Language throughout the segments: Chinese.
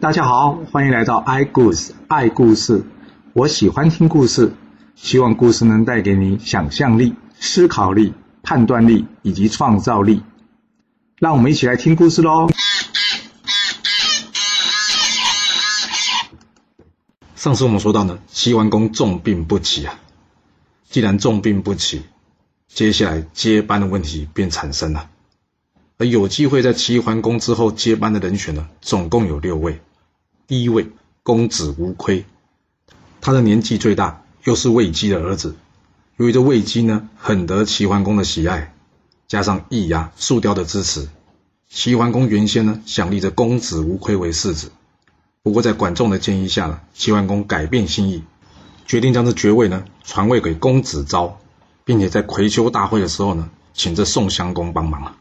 大家好，欢迎来到 i 故事爱故事。我喜欢听故事，希望故事能带给你想象力、思考力、判断力以及创造力。让我们一起来听故事喽。上次我们说到呢，齐桓公重病不起啊。既然重病不起，接下来接班的问题便产生了。而有机会在齐桓公之后接班的人选呢，总共有六位。第一位公子无亏，他的年纪最大，又是魏姬的儿子。由于这魏姬呢，很得齐桓公的喜爱，加上易牙、树雕的支持，齐桓公原先呢想立这公子无亏为世子。不过在管仲的建议下呢，齐桓公改变心意，决定将这爵位呢传位给公子昭，并且在葵丘大会的时候呢，请这宋襄公帮忙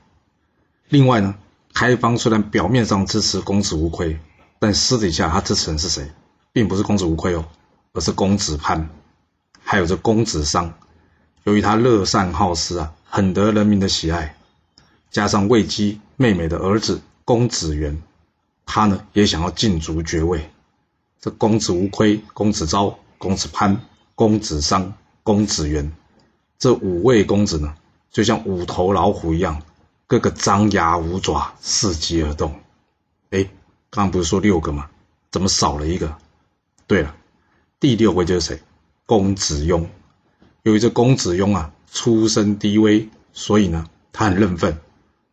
另外呢，开方虽然表面上支持公子无亏。但私底下他支持人是谁，并不是公子无愧哦，而是公子潘，还有这公子商。由于他乐善好施啊，很得人民的喜爱，加上魏姬妹妹的儿子公子元，他呢也想要进逐爵位。这公子无亏、公子昭、公子潘、公子商、公子元，这五位公子呢，就像五头老虎一样，个个张牙舞爪，伺机而动。刚刚不是说六个吗？怎么少了一个？对了，第六位就是谁？公子雍。由于这公子雍啊，出身低微，所以呢，他很认份，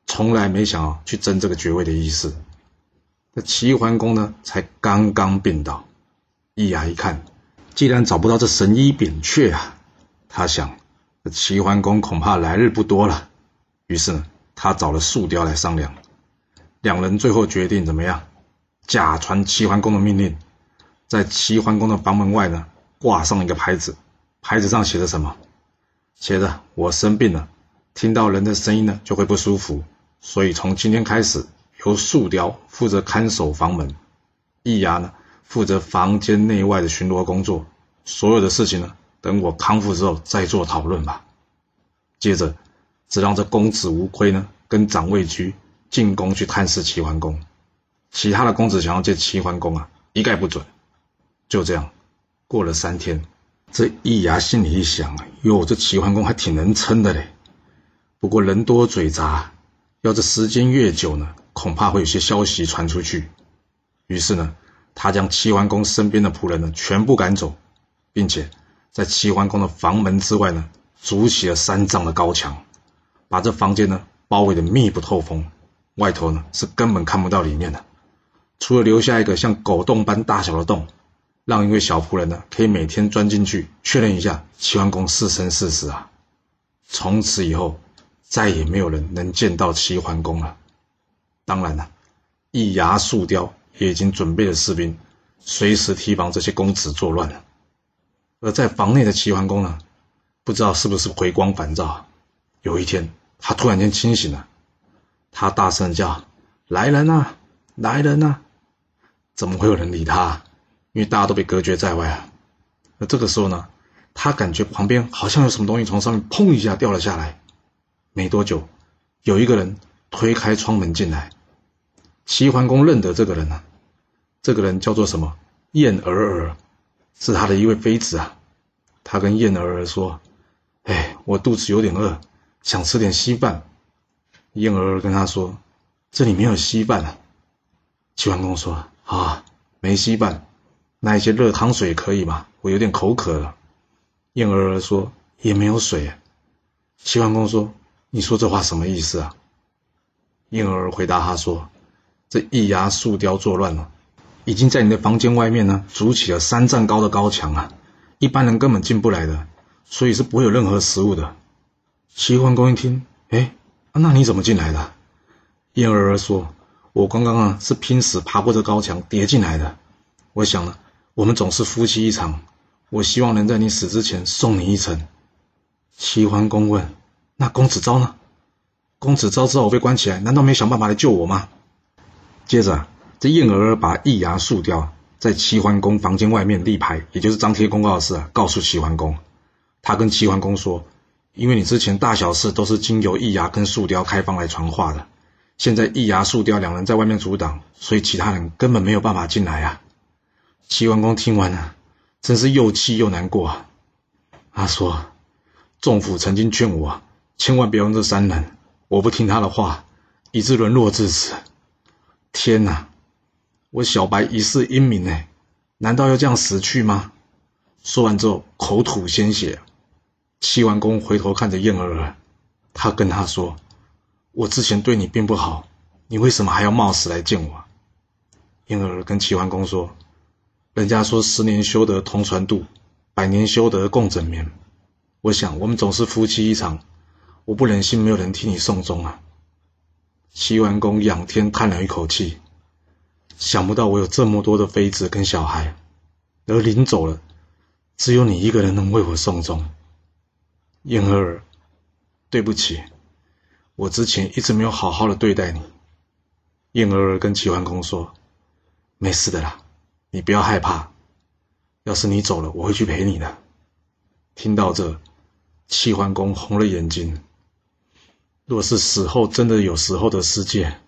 从来没想要去争这个爵位的意思。那齐桓公呢，才刚刚病倒，一牙一看，既然找不到这神医扁鹊啊，他想，齐桓公恐怕来日不多了。于是呢，他找了树雕来商量。两人最后决定怎么样？假传齐桓公的命令，在齐桓公的房门外呢，挂上一个牌子，牌子上写着什么？写着我生病了，听到人的声音呢就会不舒服，所以从今天开始，由树雕负责看守房门，易牙呢负责房间内外的巡逻工作，所有的事情呢，等我康复之后再做讨论吧。接着，只让这公子无亏呢跟长卫居进宫去探视齐桓公。其他的公子想要见齐桓公啊，一概不准。就这样，过了三天，这易牙心里一想啊，哟，这齐桓公还挺能撑的嘞。不过人多嘴杂，要这时间越久呢，恐怕会有些消息传出去。于是呢，他将齐桓公身边的仆人呢全部赶走，并且在齐桓公的房门之外呢，筑起了三丈的高墙，把这房间呢包围的密不透风，外头呢是根本看不到里面的。除了留下一个像狗洞般大小的洞，让一位小仆人呢可以每天钻进去确认一下齐桓公是生是死啊。从此以后，再也没有人能见到齐桓公了。当然了，易牙树雕也已经准备了士兵，随时提防这些公子作乱了。而在房内的齐桓公呢，不知道是不是回光返照，有一天他突然间清醒了，他大声叫：“来人啊，来人啊！”怎么会有人理他？因为大家都被隔绝在外啊。那这个时候呢，他感觉旁边好像有什么东西从上面砰一下掉了下来。没多久，有一个人推开窗门进来。齐桓公认得这个人呢，这个人叫做什么？燕儿儿，是他的一位妃子啊。他跟燕儿儿说：“哎，我肚子有点饿，想吃点稀饭。”燕儿儿跟他说：“这里没有稀饭啊。”齐桓公说。啊，没稀饭，那一些热汤水可以吗？我有点口渴了。燕儿儿说也没有水。齐桓公说：“你说这话什么意思啊？”燕儿儿回答他说：“这易牙树雕作乱了，已经在你的房间外面呢筑起了三丈高的高墙啊，一般人根本进不来的，所以是不会有任何食物的。”齐桓公一听，哎，那你怎么进来的？燕儿儿说。我刚刚啊是拼死爬过这高墙叠进来的。我想呢，我们总是夫妻一场，我希望能在你死之前送你一程。齐桓公问：“那公子昭呢？公子昭知道我被关起来，难道没想办法来救我吗？”接着，这燕儿把易牙树雕在齐桓公房间外面立牌，也就是张贴公告的事啊，告诉齐桓公。他跟齐桓公说：“因为你之前大小事都是经由易牙跟树雕开方来传话的。”现在一牙、树雕两人在外面阻挡，所以其他人根本没有办法进来啊。齐桓公听完了，真是又气又难过啊。他说：“仲甫曾经劝我，千万别用这三人，我不听他的话，以致沦落至此。天哪！我小白一世英名哎，难道要这样死去吗？”说完之后，口吐鲜血。齐桓公回头看着燕儿儿，他跟他说。我之前对你并不好，你为什么还要冒死来见我？婴儿跟齐桓公说：“人家说十年修得同船渡，百年修得共枕眠。我想我们总是夫妻一场，我不忍心没有人替你送终啊。”齐桓公仰天叹了一口气，想不到我有这么多的妃子跟小孩，而临走了，只有你一个人能为我送终。婴儿，对不起。我之前一直没有好好的对待你，燕儿跟齐桓公说：“没事的啦，你不要害怕。要是你走了，我会去陪你的。”听到这，齐桓公红了眼睛。若是死后真的有死后的世界，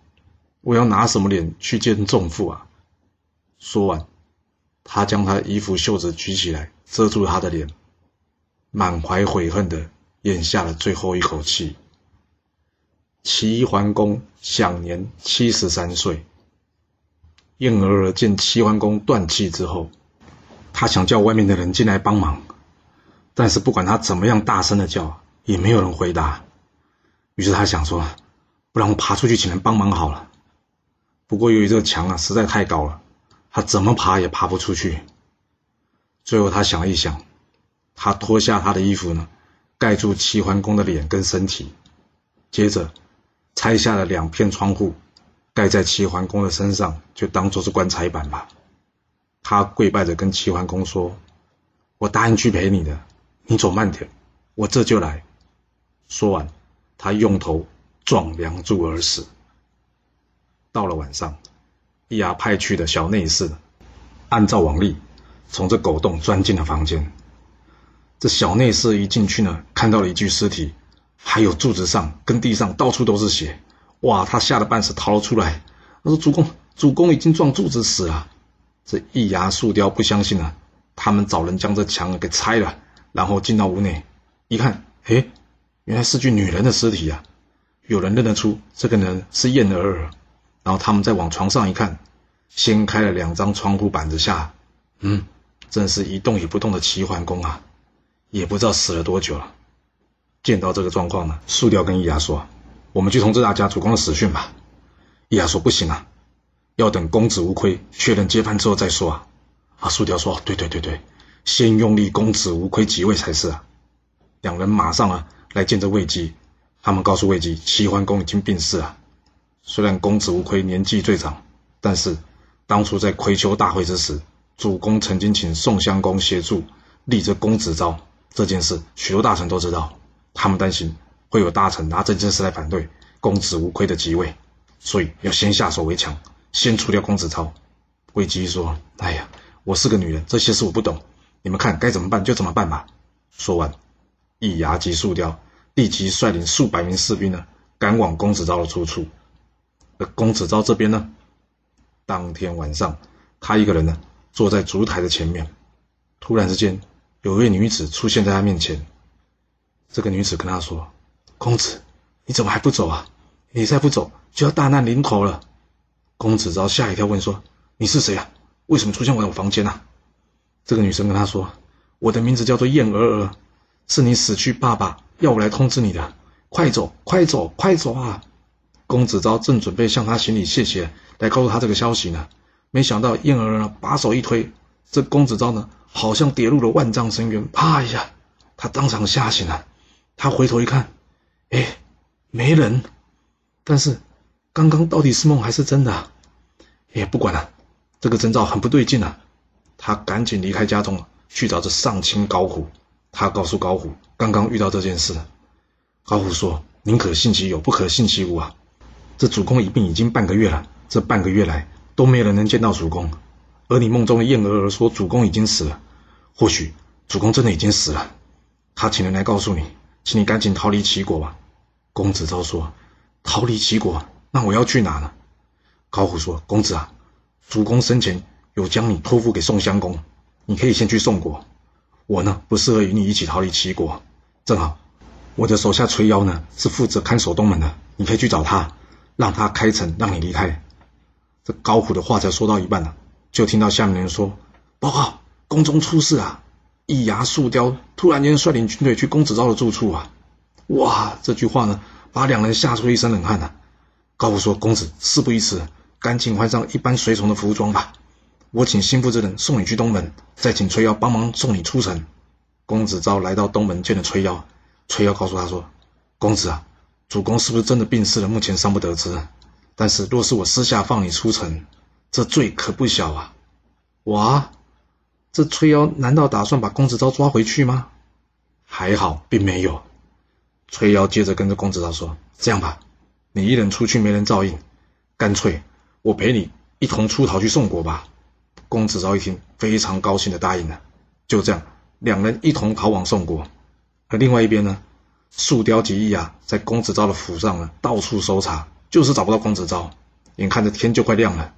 我要拿什么脸去见仲父啊？说完，他将他衣服袖子举起来遮住他的脸，满怀悔恨的咽下了最后一口气。齐桓公享年七十三岁。应儿儿见齐桓公断气之后，他想叫外面的人进来帮忙，但是不管他怎么样大声的叫，也没有人回答。于是他想说：“不然我爬出去请人帮忙好了。”不过由于这个墙啊实在太高了，他怎么爬也爬不出去。最后他想了一想，他脱下他的衣服呢，盖住齐桓公的脸跟身体，接着。拆下了两片窗户，盖在齐桓公的身上，就当做是棺材板吧。他跪拜着跟齐桓公说：“我答应去陪你的，你走慢点，我这就来。”说完，他用头撞梁柱而死。到了晚上，易牙派去的小内侍，按照往例，从这狗洞钻进了房间。这小内侍一进去呢，看到了一具尸体。还有柱子上跟地上到处都是血，哇！他吓得半死，逃了出来。他说：“主公，主公已经撞柱子死了。”这一牙、树雕不相信啊，他们找人将这墙给拆了，然后进到屋内一看，哎，原来是具女人的尸体啊！有人认得出这个人是燕儿儿。然后他们再往床上一看，掀开了两张窗户板子下，嗯，真是一动也不动的齐桓公啊，也不知道死了多久了。见到这个状况呢，树雕跟易牙说：“我们去通知大家主公的死讯吧。”易牙说：“不行啊，要等公子无亏确认接班之后再说啊。”啊，树雕说：“对对对对，先用力公子无亏即位才是啊。”两人马上啊来见这魏姬，他们告诉魏姬，齐桓公已经病逝了。虽然公子无亏年纪最长，但是当初在葵丘大会之时，主公曾经请宋襄公协助立这公子昭这件事，许多大臣都知道。他们担心会有大臣拿这件事来反对公子无亏的即位，所以要先下手为强，先除掉公子超。魏姬说：“哎呀，我是个女人，这些事我不懂，你们看该怎么办就怎么办吧。”说完，一牙即树雕立即率领数百名士兵呢，赶往公子昭的住处。而公子昭这边呢，当天晚上，他一个人呢，坐在烛台的前面，突然之间，有位女子出现在他面前。这个女子跟他说：“公子，你怎么还不走啊？你再不走，就要大难临头了。”公子昭吓一跳，问说：“你是谁啊？为什么出现在我房间啊？”这个女生跟他说：“我的名字叫做燕儿儿，是你死去爸爸要我来通知你的。快走，快走，快走啊！”公子昭正准备向他行礼谢谢，来告诉他这个消息呢，没想到燕儿儿呢把手一推，这公子昭呢好像跌入了万丈深渊，啪一下，他当场吓醒了。他回头一看，哎，没人。但是，刚刚到底是梦还是真的？也不管了，这个征兆很不对劲啊！他赶紧离开家中，去找这上卿高虎。他告诉高虎，刚刚遇到这件事。高虎说：“宁可信其有，不可信其无啊！这主公一病已经半个月了，这半个月来都没人能见到主公。而你梦中的燕娥儿说主公已经死了，或许主公真的已经死了。他请人来告诉你。”请你赶紧逃离齐国吧，公子昭说：“逃离齐国，那我要去哪呢？高虎说：“公子啊，主公生前有将你托付给宋襄公，你可以先去宋国。我呢，不适合与你一起逃离齐国。正好，我的手下崔妖呢，是负责看守东门的，你可以去找他，让他开城让你离开。”这高虎的话才说到一半呢，就听到下面人说：“报告，宫中出事啊！一牙树雕突然间率领军队去公子昭的住处啊！”哇，这句话呢，把两人吓出一身冷汗呢。高虎说：“公子，事不宜迟。”赶紧换上一般随从的服装吧，我请心腹之人送你去东门，再请崔妖帮忙送你出城。公子昭来到东门见了崔妖，崔妖告诉他说：“公子啊，主公是不是真的病逝了？目前尚不得知。但是若是我私下放你出城，这罪可不小啊！”哇，这崔妖难道打算把公子昭抓回去吗？还好，并没有。崔妖接着跟着公子昭说：“这样吧，你一人出去没人照应，干脆。”我陪你一同出逃去宋国吧。公子昭一听，非常高兴的答应了。就这样，两人一同逃往宋国。而另外一边呢，树雕及易牙在公子昭的府上呢，到处搜查，就是找不到公子昭。眼看着天就快亮了，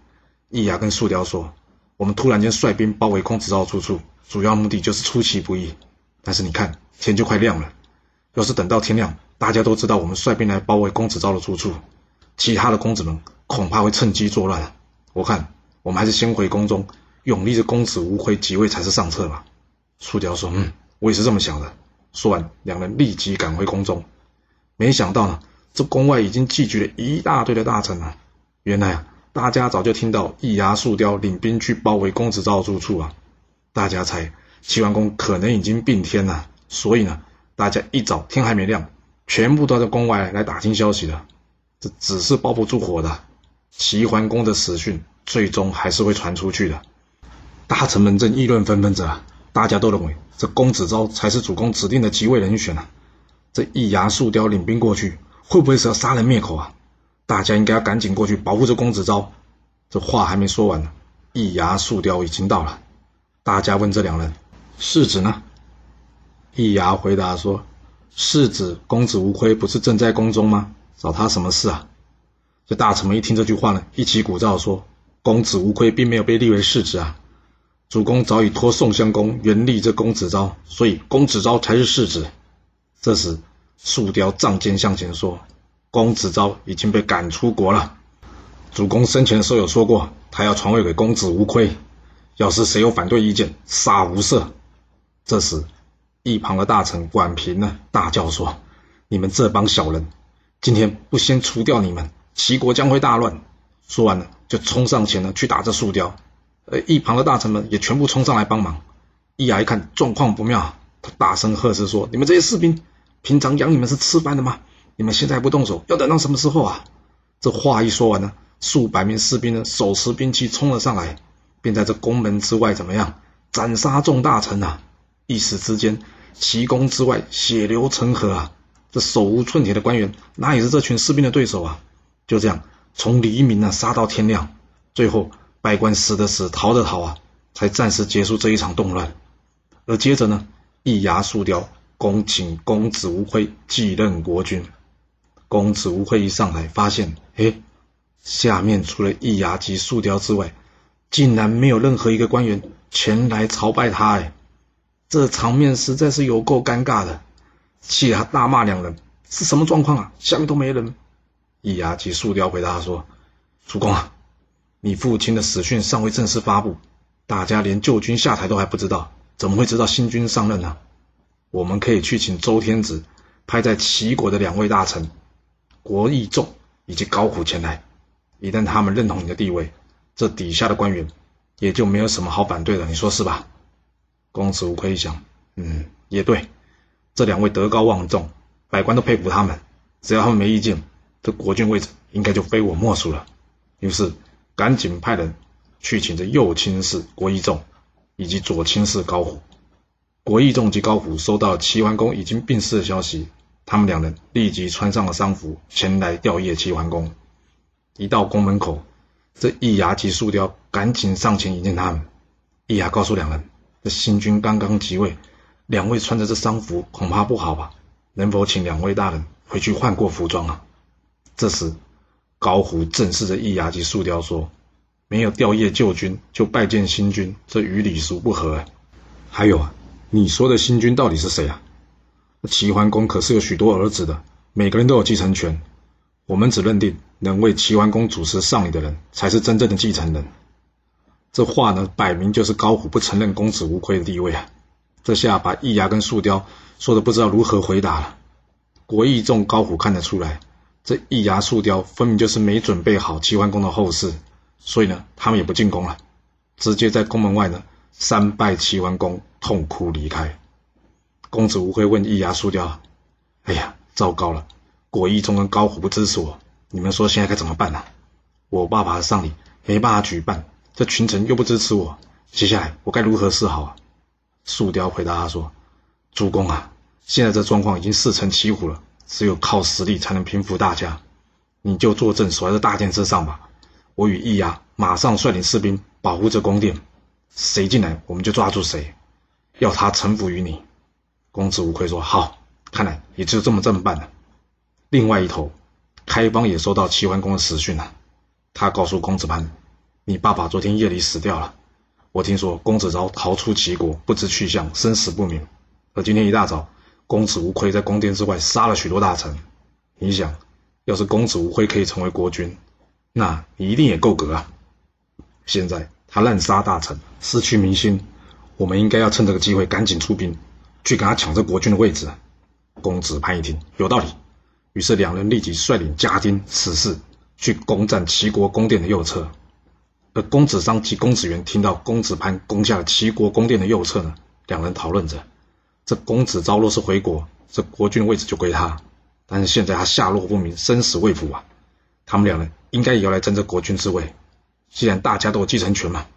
易牙跟树雕说：“我们突然间率兵包围公子昭住处，主要目的就是出其不意。但是你看，天就快亮了，要是等到天亮，大家都知道我们率兵来包围公子昭的住处。”其他的公子们恐怕会趁机作乱，我看我们还是先回宫中，永立着公子无愧即位才是上策吧。树雕说：“嗯，我也是这么想的。”说完，两人立即赶回宫中。没想到呢，这宫外已经聚集了一大堆的大臣啊！原来啊，大家早就听到易牙树雕领兵去包围公子昭住处啊！大家猜齐桓公可能已经病天了，所以呢，大家一早天还没亮，全部都在宫外来打听消息的。这只是包不住火的，齐桓公的死讯最终还是会传出去的。大臣们正议论纷纷着，大家都认为这公子昭才是主公指定的即位人选啊！这易牙树雕领兵过去，会不会是要杀人灭口啊？大家应该要赶紧过去保护这公子昭。这话还没说完呢，易牙树雕已经到了。大家问这两人，世子呢？易牙回答说：“世子公子无亏不是正在宫中吗？”找他什么事啊？这大臣们一听这句话呢，一起鼓噪说：“公子无愧并没有被立为世子啊！主公早已托宋襄公原立这公子昭，所以公子昭才是世子。”这时，树雕仗剑向前说：“公子昭已经被赶出国了。主公生前的时候有说过，他要传位给公子无愧。要是谁有反对意见，杀无赦。”这时，一旁的大臣管平呢，大叫说：“你们这帮小人！”今天不先除掉你们，齐国将会大乱。说完了，就冲上前呢去打这树雕。呃，一旁的大臣们也全部冲上来帮忙。一牙一看状况不妙，他大声呵斥说：“你们这些士兵，平常养你们是吃饭的吗？你们现在不动手，要等到什么时候啊？”这话一说完呢，数百名士兵呢手持兵器冲了上来，便在这宫门之外怎么样斩杀众大臣啊！一时之间，齐宫之外血流成河啊！这手无寸铁的官员哪也是这群士兵的对手啊！就这样，从黎明啊杀到天亮，最后败官死的死，逃的逃啊，才暂时结束这一场动乱。而接着呢，一牙树雕恭请公子无愧继任国君。公子无愧一上来，发现，哎，下面除了易牙及树雕之外，竟然没有任何一个官员前来朝拜他。哎，这场面实在是有够尴尬的。气得他大骂两人是什么状况啊？下面都没人。易牙及树雕回答说：“主公啊，你父亲的死讯尚未正式发布，大家连旧君下台都还不知道，怎么会知道新君上任呢？我们可以去请周天子派在齐国的两位大臣国义仲以及高虎前来。一旦他们认同你的地位，这底下的官员也就没有什么好反对的，你说是吧？”公子无愧一想，嗯，也对。这两位德高望重，百官都佩服他们。只要他们没意见，这国君位置应该就非我莫属了。于是，赶紧派人去请这右卿士国义仲，以及左卿士高虎。国义仲及高虎收到齐桓公已经病逝的消息，他们两人立即穿上了丧服，前来吊唁齐桓公。一到宫门口，这易牙及树雕赶紧上前迎接他们。易牙告诉两人，这新君刚刚即位。两位穿着这丧服恐怕不好吧？能否请两位大人回去换过服装啊？这时，高虎正视着易牙及树雕说：“没有吊唁旧君就拜见新君，这与礼俗不合。还有啊，你说的新君到底是谁啊？齐桓公可是有许多儿子的，每个人都有继承权。我们只认定能为齐桓公主持丧礼的人才是真正的继承人。”这话呢，摆明就是高虎不承认公子无愧的地位啊！这下把易牙跟树雕说的不知道如何回答了。国义众、高虎看得出来，这易牙、树雕分明就是没准备好齐桓公的后事，所以呢，他们也不进宫了，直接在宫门外呢三拜齐桓公，痛哭离开。公子无愧问易牙、树雕：“哎呀，糟糕了！果义众跟高虎不支持我，你们说现在该怎么办呢？我爸爸的丧礼没办法举办。”这群臣又不支持我，接下来我该如何是好啊？树雕回答他说：“主公啊，现在这状况已经四成七虎了，只有靠实力才能平服大家。你就坐镇守在这大殿之上吧，我与易牙马上率领士兵保护这宫殿，谁进来我们就抓住谁，要他臣服于你。”公子无愧说：“好，看来也只有这么这么办了。”另外一头，开方也收到齐桓公的死讯了，他告诉公子潘。你爸爸昨天夜里死掉了，我听说公子昭逃出齐国，不知去向，生死不明。而今天一大早，公子无愧在宫殿之外杀了许多大臣。你想，要是公子无愧可以成为国君，那你一定也够格啊！现在他滥杀大臣，失去民心，我们应该要趁这个机会赶紧出兵，去跟他抢这国君的位置。公子潘一听有道理，于是两人立即率领家丁、死士去攻占齐国宫殿的右侧。而公子商及公子元听到公子潘攻下了齐国宫殿的右侧呢，两人讨论着：这公子昭若是回国，这国君的位置就归他；但是现在他下落不明，生死未卜啊！他们两人应该也要来争这国君之位。既然大家都有继承权嘛，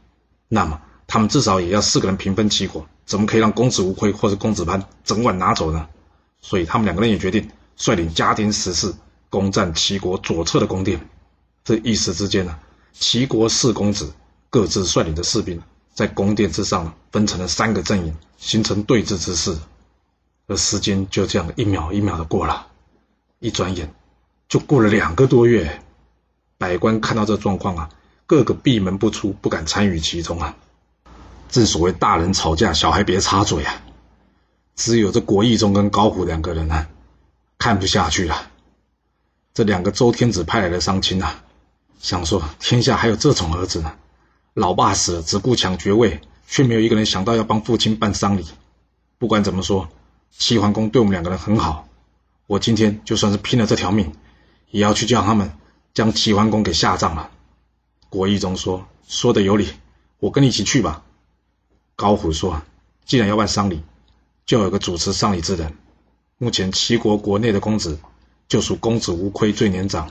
那么他们至少也要四个人平分齐国，怎么可以让公子无愧或是公子潘整晚拿走呢？所以他们两个人也决定率领家丁十士攻占齐国左侧的宫殿。这一时之间呢。齐国四公子各自率领的士兵，在宫殿之上分成了三个阵营，形成对峙之势。而时间就这样一秒一秒的过了，一转眼就过了两个多月。百官看到这状况啊，个个闭门不出，不敢参与其中啊。正所谓大人吵架，小孩别插嘴啊。只有这国义中跟高虎两个人呢，看不下去了。这两个周天子派来的商亲啊。想说天下还有这种儿子呢，老爸死了只顾抢爵位，却没有一个人想到要帮父亲办丧礼。不管怎么说，齐桓公对我们两个人很好，我今天就算是拼了这条命，也要去叫他们将齐桓公给下葬了。国义中说：“说的有理，我跟你一起去吧。”高虎说：“既然要办丧礼，就要有个主持丧礼之人。目前齐国国内的公子，就属公子无亏最年长。”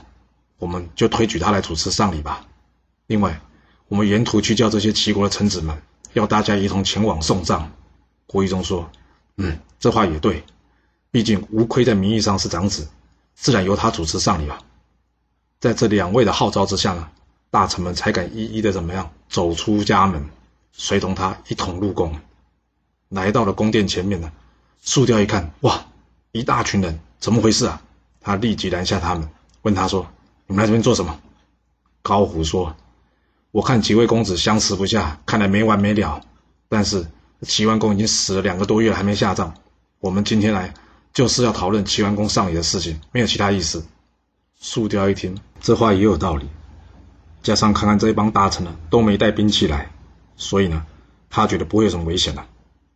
我们就推举他来主持丧礼吧。另外，我们沿途去叫这些齐国的臣子们，要大家一同前往送葬。国义中说：“嗯，这话也对。毕竟无亏在名义上是长子，自然由他主持丧礼吧。”在这两位的号召之下呢，大臣们才敢一一的怎么样走出家门，随同他一同入宫。来到了宫殿前面呢，树雕一看，哇，一大群人，怎么回事啊？他立即拦下他们，问他说。你们来这边做什么？高虎说：“我看几位公子相持不下，看来没完没了。但是齐桓公已经死了两个多月，还没下葬。我们今天来就是要讨论齐桓公丧礼的事情，没有其他意思。”树雕一听，这话也有道理。加上看看这一帮大臣呢都没带兵器来，所以呢，他觉得不会有什么危险了。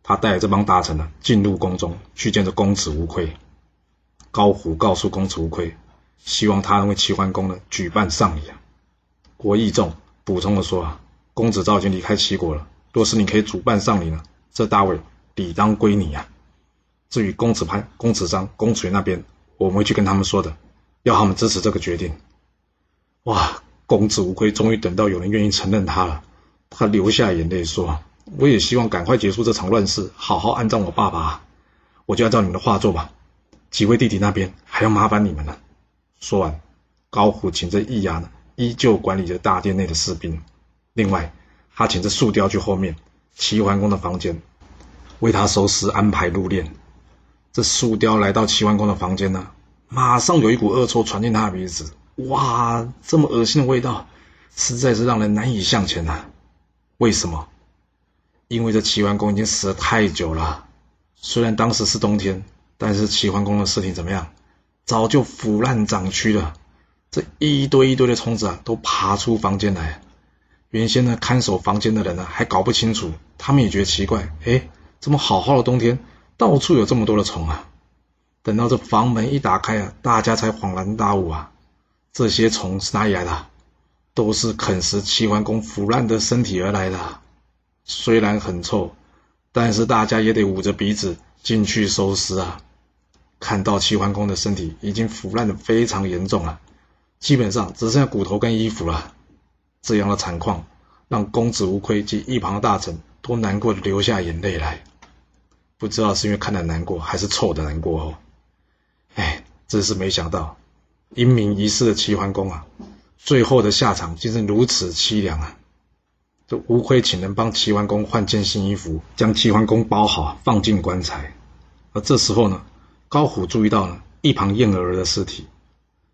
他带着这帮大臣呢进入宫中去见这公子无愧。高虎告诉公子无愧。希望他能为齐桓公呢举办丧礼啊！国义仲补充的说啊，公子昭已经离开齐国了，若是你可以主办丧礼呢，这大位理当归你啊。至于公子潘、公子张、公子元那边，我们会去跟他们说的，要他们支持这个决定。哇，公子无愧，终于等到有人愿意承认他了。他流下眼泪说：“我也希望赶快结束这场乱世，好好安葬我爸爸。我就按照你们的话做吧。几位弟弟那边还要麻烦你们了。”说完，高虎请着易牙呢，依旧管理着大殿内的士兵。另外，他请着树雕去后面齐桓公的房间，为他收拾安排入殓。这树雕来到齐桓公的房间呢，马上有一股恶臭传进他的鼻子，哇，这么恶心的味道，实在是让人难以向前呐。为什么？因为这齐桓公已经死了太久了。虽然当时是冬天，但是齐桓公的尸体怎么样？早就腐烂长蛆了。这一堆一堆的虫子啊，都爬出房间来。原先呢，看守房间的人呢，还搞不清楚，他们也觉得奇怪，哎，怎么好好的冬天，到处有这么多的虫啊？等到这房门一打开啊，大家才恍然大悟啊，这些虫是哪里来的？都是啃食齐桓公腐烂的身体而来的。虽然很臭，但是大家也得捂着鼻子进去收尸啊。看到齐桓公的身体已经腐烂的非常严重了，基本上只剩下骨头跟衣服了。这样的惨况，让公子无亏及一旁的大臣都难过的流下眼泪来。不知道是因为看的难过，还是臭的难过哦。哎，真是没想到，英明一世的齐桓公啊，最后的下场竟是如此凄凉啊！这无亏请人帮齐桓公换件新衣服，将齐桓公包好，放进棺材。而这时候呢，高虎注意到了一旁燕儿的尸体，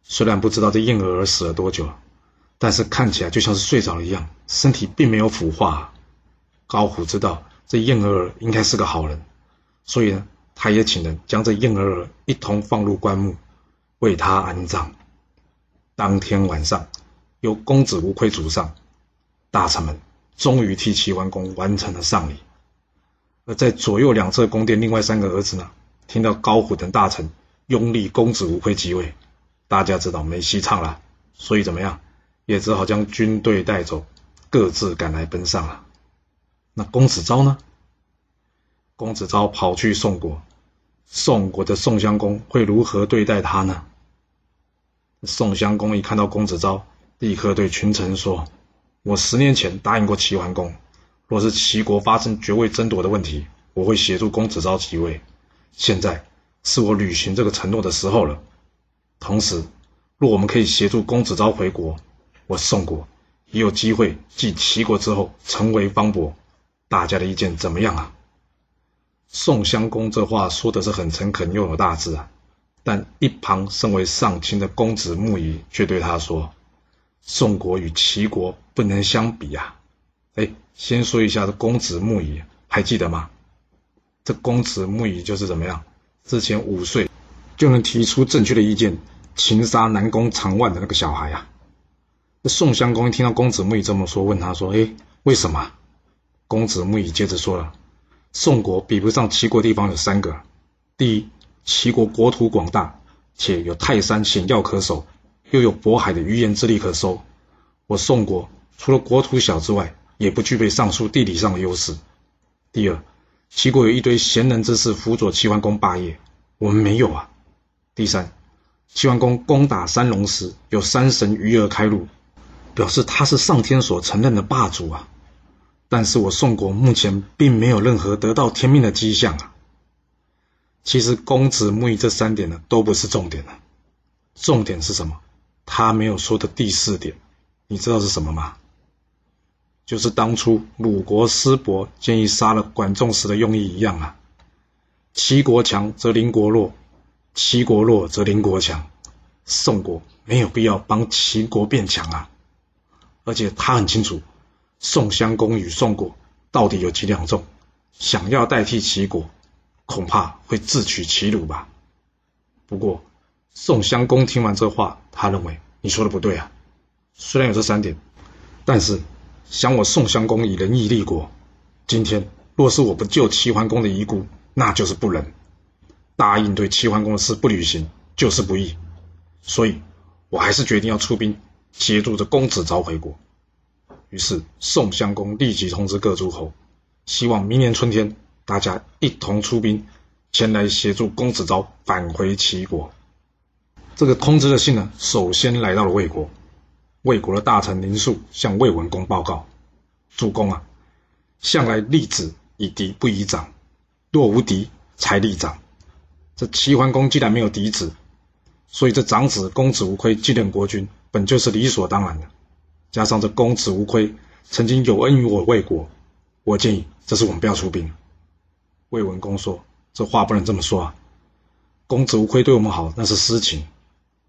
虽然不知道这燕儿死了多久。但是看起来就像是睡着了一样，身体并没有腐化。高虎知道这燕儿应该是个好人，所以呢，他也请人将这燕儿一同放入棺木，为他安葬。当天晚上，由公子无愧主上，大臣们终于替齐桓公完成了丧礼。而在左右两侧宫殿，另外三个儿子呢，听到高虎等大臣拥立公子无愧即位，大家知道没戏唱了，所以怎么样？也只好将军队带走，各自赶来奔丧了。那公子昭呢？公子昭跑去宋国，宋国的宋襄公会如何对待他呢？宋襄公一看到公子昭，立刻对群臣说：“我十年前答应过齐桓公，若是齐国发生爵位争夺的问题，我会协助公子昭即位。现在是我履行这个承诺的时候了。同时，若我们可以协助公子昭回国，我宋国也有机会继齐国之后成为方伯，大家的意见怎么样啊？宋襄公这话说的是很诚恳又有大志啊，但一旁身为上卿的公子木仪却对他说：“宋国与齐国不能相比啊！”哎，先说一下这公子木仪，还记得吗？这公子木仪就是怎么样？之前五岁就能提出正确的意见，擒杀南宫长万的那个小孩啊！宋襄公一听到公子木仪这么说，问他说：“哎，为什么？”公子木仪接着说了：“宋国比不上齐国，地方有三个。第一，齐国国土广大，且有泰山险要可守，又有渤海的鱼盐之利可收。我宋国除了国土小之外，也不具备上述地理上的优势。第二，齐国有一堆贤能之士辅佐齐桓公霸业，我们没有啊。第三，齐桓公攻打三龙时，有山神鱼儿开路。”表示他是上天所承认的霸主啊，但是我宋国目前并没有任何得到天命的迹象啊。其实公子木仪这三点呢都不是重点了，重点是什么？他没有说的第四点，你知道是什么吗？就是当初鲁国师伯建议杀了管仲时的用意一样啊。齐国强则邻国弱，齐国弱则邻国强，宋国没有必要帮齐国变强啊。而且他很清楚，宋襄公与宋国到底有几两重，想要代替齐国，恐怕会自取其辱吧。不过，宋襄公听完这话，他认为你说的不对啊。虽然有这三点，但是想我宋襄公以仁义立国，今天若是我不救齐桓公的遗孤，那就是不仁；答应对齐桓公的事不履行，就是不义。所以，我还是决定要出兵。协助这公子昭回国，于是宋襄公立即通知各诸侯，希望明年春天大家一同出兵前来协助公子昭返回齐国。这个通知的信呢，首先来到了魏国，魏国的大臣林肃向魏文公报告：“主公啊，向来立子以嫡不以长，若无嫡才立长。这齐桓公既然没有嫡子，所以这长子公子无亏继任国君。”本就是理所当然的，加上这公子无亏曾经有恩于我魏国，我建议这次我们不要出兵。魏文公说：“这话不能这么说啊，公子无亏对我们好那是私情，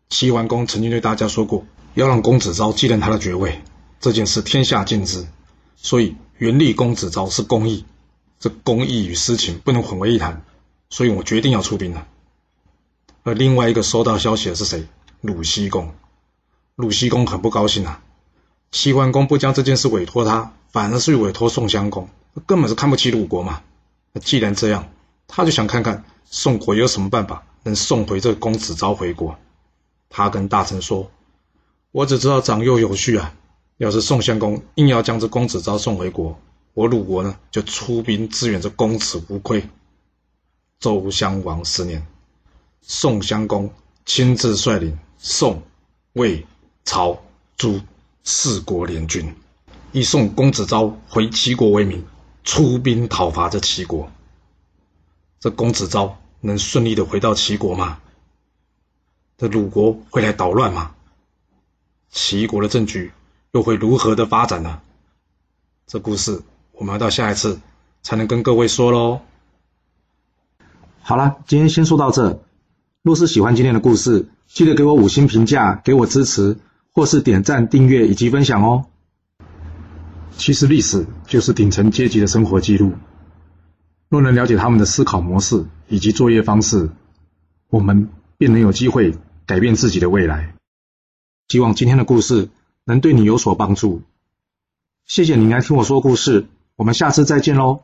齐桓公曾经对大家说过，要让公子昭继任他的爵位，这件事天下尽知，所以原立公子昭是公义，这公义与私情不能混为一谈，所以我决定要出兵了。而另外一个收到消息的是谁？鲁僖公。鲁僖公很不高兴啊，齐桓公不将这件事委托他，反而是委托宋襄公，根本是看不起鲁国嘛。既然这样，他就想看看宋国有什么办法能送回这个公子昭回国。他跟大臣说：“我只知道长幼有序啊，要是宋襄公硬要将这公子昭送回国，我鲁国呢就出兵支援这公子无愧。”周襄王十年，宋襄公亲自率领宋、魏、曹、朱四国联军，以送公子昭回齐国为名，出兵讨伐这齐国。这公子昭能顺利的回到齐国吗？这鲁国会来捣乱吗？齐国的政局又会如何的发展呢？这故事我们要到下一次才能跟各位说喽。好了，今天先说到这。若是喜欢今天的故事，记得给我五星评价，给我支持，或是点赞、订阅以及分享哦。其实历史就是顶层阶级的生活记录。若能了解他们的思考模式以及作业方式，我们便能有机会改变自己的未来。希望今天的故事能对你有所帮助。谢谢你来听我说故事，我们下次再见喽。